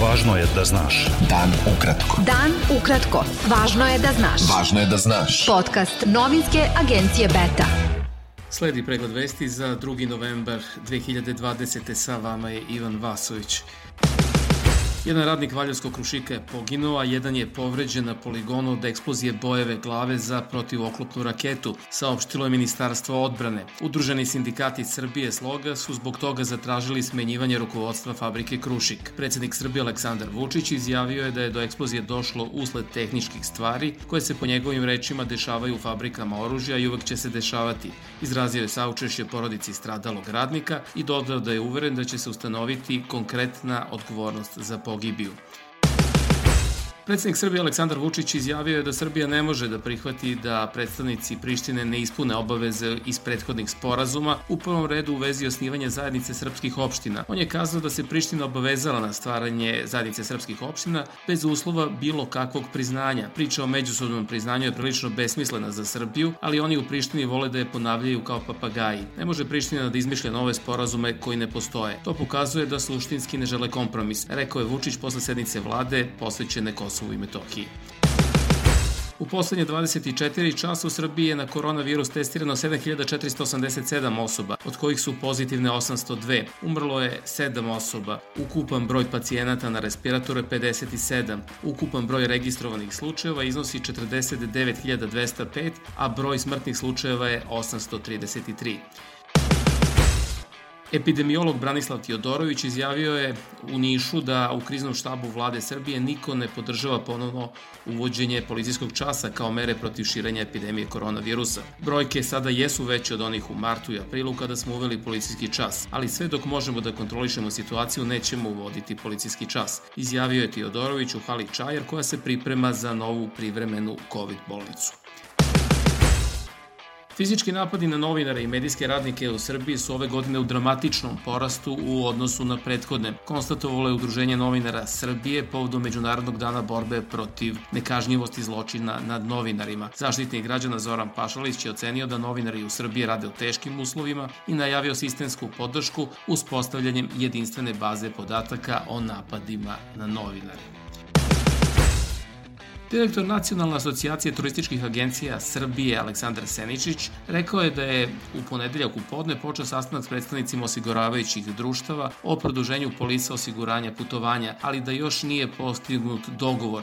Važno je da znaš. Dan ukratko. Dan ukratko. Važno je da znaš. Važno je da znaš. Podcast novinske agencije Beta. Sledi pregled vesti za 2. novembar 2020. Sa vama je Ivan Vasović. Jedan radnik Valjevskog krušika je poginuo, a jedan je povređen na poligonu od eksplozije bojeve glave za protivoklopnu raketu, saopštilo je Ministarstvo odbrane. Udruženi sindikati Srbije Sloga su zbog toga zatražili smenjivanje rukovodstva fabrike Krušik. Predsednik Srbije Aleksandar Vučić izjavio je da je do eksplozije došlo usled tehničkih stvari koje se po njegovim rečima dešavaju u fabrikama oružja i uvek će se dešavati. Izrazio je saučešće porodici stradalog radnika i dodao da je uveren da će se ustanoviti konkretna odgovornost za Paul Gibbio. Predsednik Srbije Aleksandar Vučić izjavio je da Srbija ne može da prihvati da predstavnici Prištine ne ispune obaveze iz prethodnih sporazuma, u prvom redu u vezi osnivanja zajednice srpskih opština. On je kazao da se Priština obavezala na stvaranje zajednice srpskih opština bez uslova bilo kakvog priznanja. Priča o međusobnom priznanju je prilično besmislena za Srbiju, ali oni u Prištini vole da je ponavljaju kao papagaji. Ne može Priština da izmišlja nove sporazume koji ne postoje. To pokazuje da suštinski ne žele kompromis, rekao je Vučić posle sednice vlade posvećene Kosovo Kosovu i Metohiji. U poslednje 24 časa u Srbiji je na koronavirus testirano 7487 osoba, od kojih su pozitivne 802. Umrlo je 7 osoba. Ukupan broj pacijenata na respiratore 57. Ukupan broj registrovanih slučajeva iznosi 49205, a broj smrtnih slučajeva je 833. Epidemiolog Branislav Tijodorović izjavio je u Nišu da u kriznom štabu vlade Srbije niko ne podržava ponovno uvođenje policijskog časa kao mere protiv širenja epidemije koronavirusa. Brojke sada jesu veće od onih u martu i aprilu kada smo uveli policijski čas, ali sve dok možemo da kontrolišemo situaciju nećemo uvoditi policijski čas, izjavio je Tijodorović u hali Čajer koja se priprema za novu privremenu COVID bolnicu. Fizički napadi na novinare i medijske radnike u Srbiji su ove godine u dramatičnom porastu u odnosu na prethodne. Konstatovalo je Udruženje novinara Srbije povodom Međunarodnog dana borbe protiv nekažnjivosti zločina nad novinarima. Zaštitnik građana Zoran Pašalić je ocenio da novinari u Srbiji rade u teškim uslovima i najavio sistemsku podršku uspostavljanjem jedinstvene baze podataka o napadima na novinare. Direktor Nacionalne asocijacije turističkih agencija Srbije Aleksandar Seničić rekao je da je u ponedeljak u podne počeo sastanak s predstavnicima osiguravajućih društava o produženju polisa osiguranja putovanja, ali da još nije postignut dogovor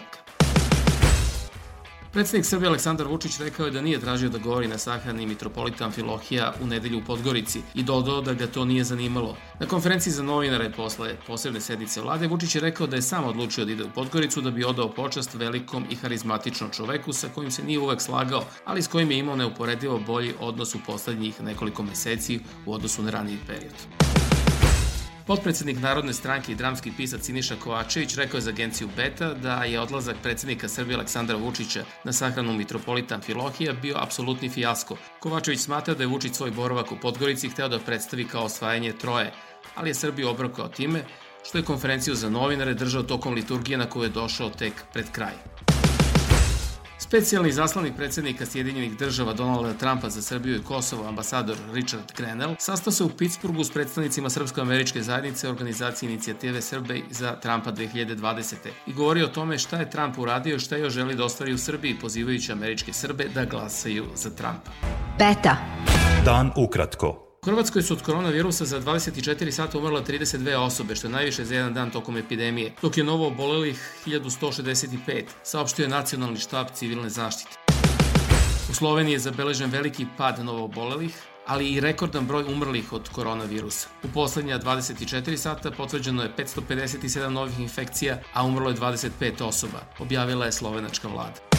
Predsednik Srbije Aleksandar Vučić rekao je da nije tražio da govori na sahrani mitropolita Amfilohija u nedelju u Podgorici i dodao da ga to nije zanimalo. Na konferenciji za novinare posle posebne sednice vlade Vučić je rekao da je sam odlučio da ide u Podgoricu da bi odao počast velikom i harizmatičnom čoveku sa kojim se nije uvek slagao, ali s kojim je imao neuporedivo bolji odnos u poslednjih nekoliko meseci u odnosu na raniji period. Potpredsednik Narodne stranke i dramski pisac Siniša Kovačević rekao je za agenciju Beta da je odlazak predsednika Srbije Aleksandra Vučića na sahranu mitropolita Amfilohija bio apsolutni fijasko. Kovačević smatra da je Vučić svoj boravak u Podgorici hteo da predstavi kao osvajanje troje, ali je Srbiju obrokao time što je konferenciju za novinare držao tokom liturgije na koju je došao tek pred kraj. Specijalni zaslanik predsednika Sjedinjenih država Donalda Trumpa za Srbiju i Kosovo, ambasador Richard Grenell, sastao se u Pittsburghu s predstavnicima Srpsko-američke zajednice organizacije inicijative Srbe za Trumpa 2020. i govorio o tome šta je Trump uradio i šta još želi da ostvari u Srbiji, pozivajući američke Srbe da glasaju za Trumpa. Beta. Dan ukratko. Hrvatskoj su od koronavirusa za 24 sata umrla 32 osobe, što je najviše za jedan dan tokom epidemije, dok je novo obolelih 1165, saopštio je Nacionalni štab civilne zaštite. U Sloveniji je zabeležen veliki pad novo obolelih, ali i rekordan broj umrlih od koronavirusa. U poslednja 24 sata potvrđeno je 557 novih infekcija, a umrlo je 25 osoba, objavila je slovenačka vlada.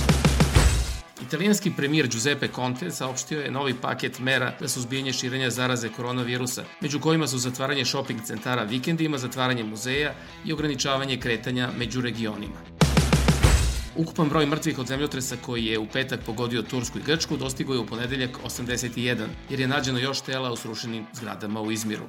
Italijanski premijer Giuseppe Conte saopštio je novi paket mera za suzbijanje širenja zaraze koronavirusa, među kojima su zatvaranje shopping centara vikendima, zatvaranje muzeja i ograničavanje kretanja među regionima. Ukupan broj mrtvih od zemljotresa koji je u petak pogodio Tursku i Grčku dostigo je u ponedeljak 81, jer je nađeno još tela u srušenim zgradama u Izmiru.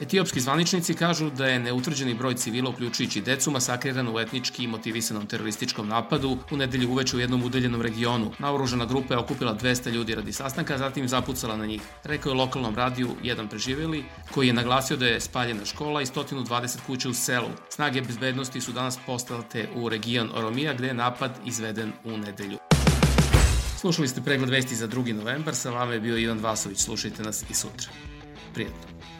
Etiopski zvaničnici kažu da je neutvrđeni broj civila, uključujući decu, masakriran u etnički motivisanom terorističkom napadu u nedelju uveče u jednom udaljenom regionu. Naoružana grupa je okupila 200 ljudi radi sastanka, zatim zapucala na njih. Rekao je lokalnom radiju jedan preživeli, koji je naglasio da je spaljena škola i 120 kuća u selu. Snage bezbednosti su danas postate u region Oromija, gde je napad izveden u nedelju. Slušali ste pregled vesti za 2. novembar, sa vama je bio Ivan Vasović, slušajte nas i sutra. Prijetno.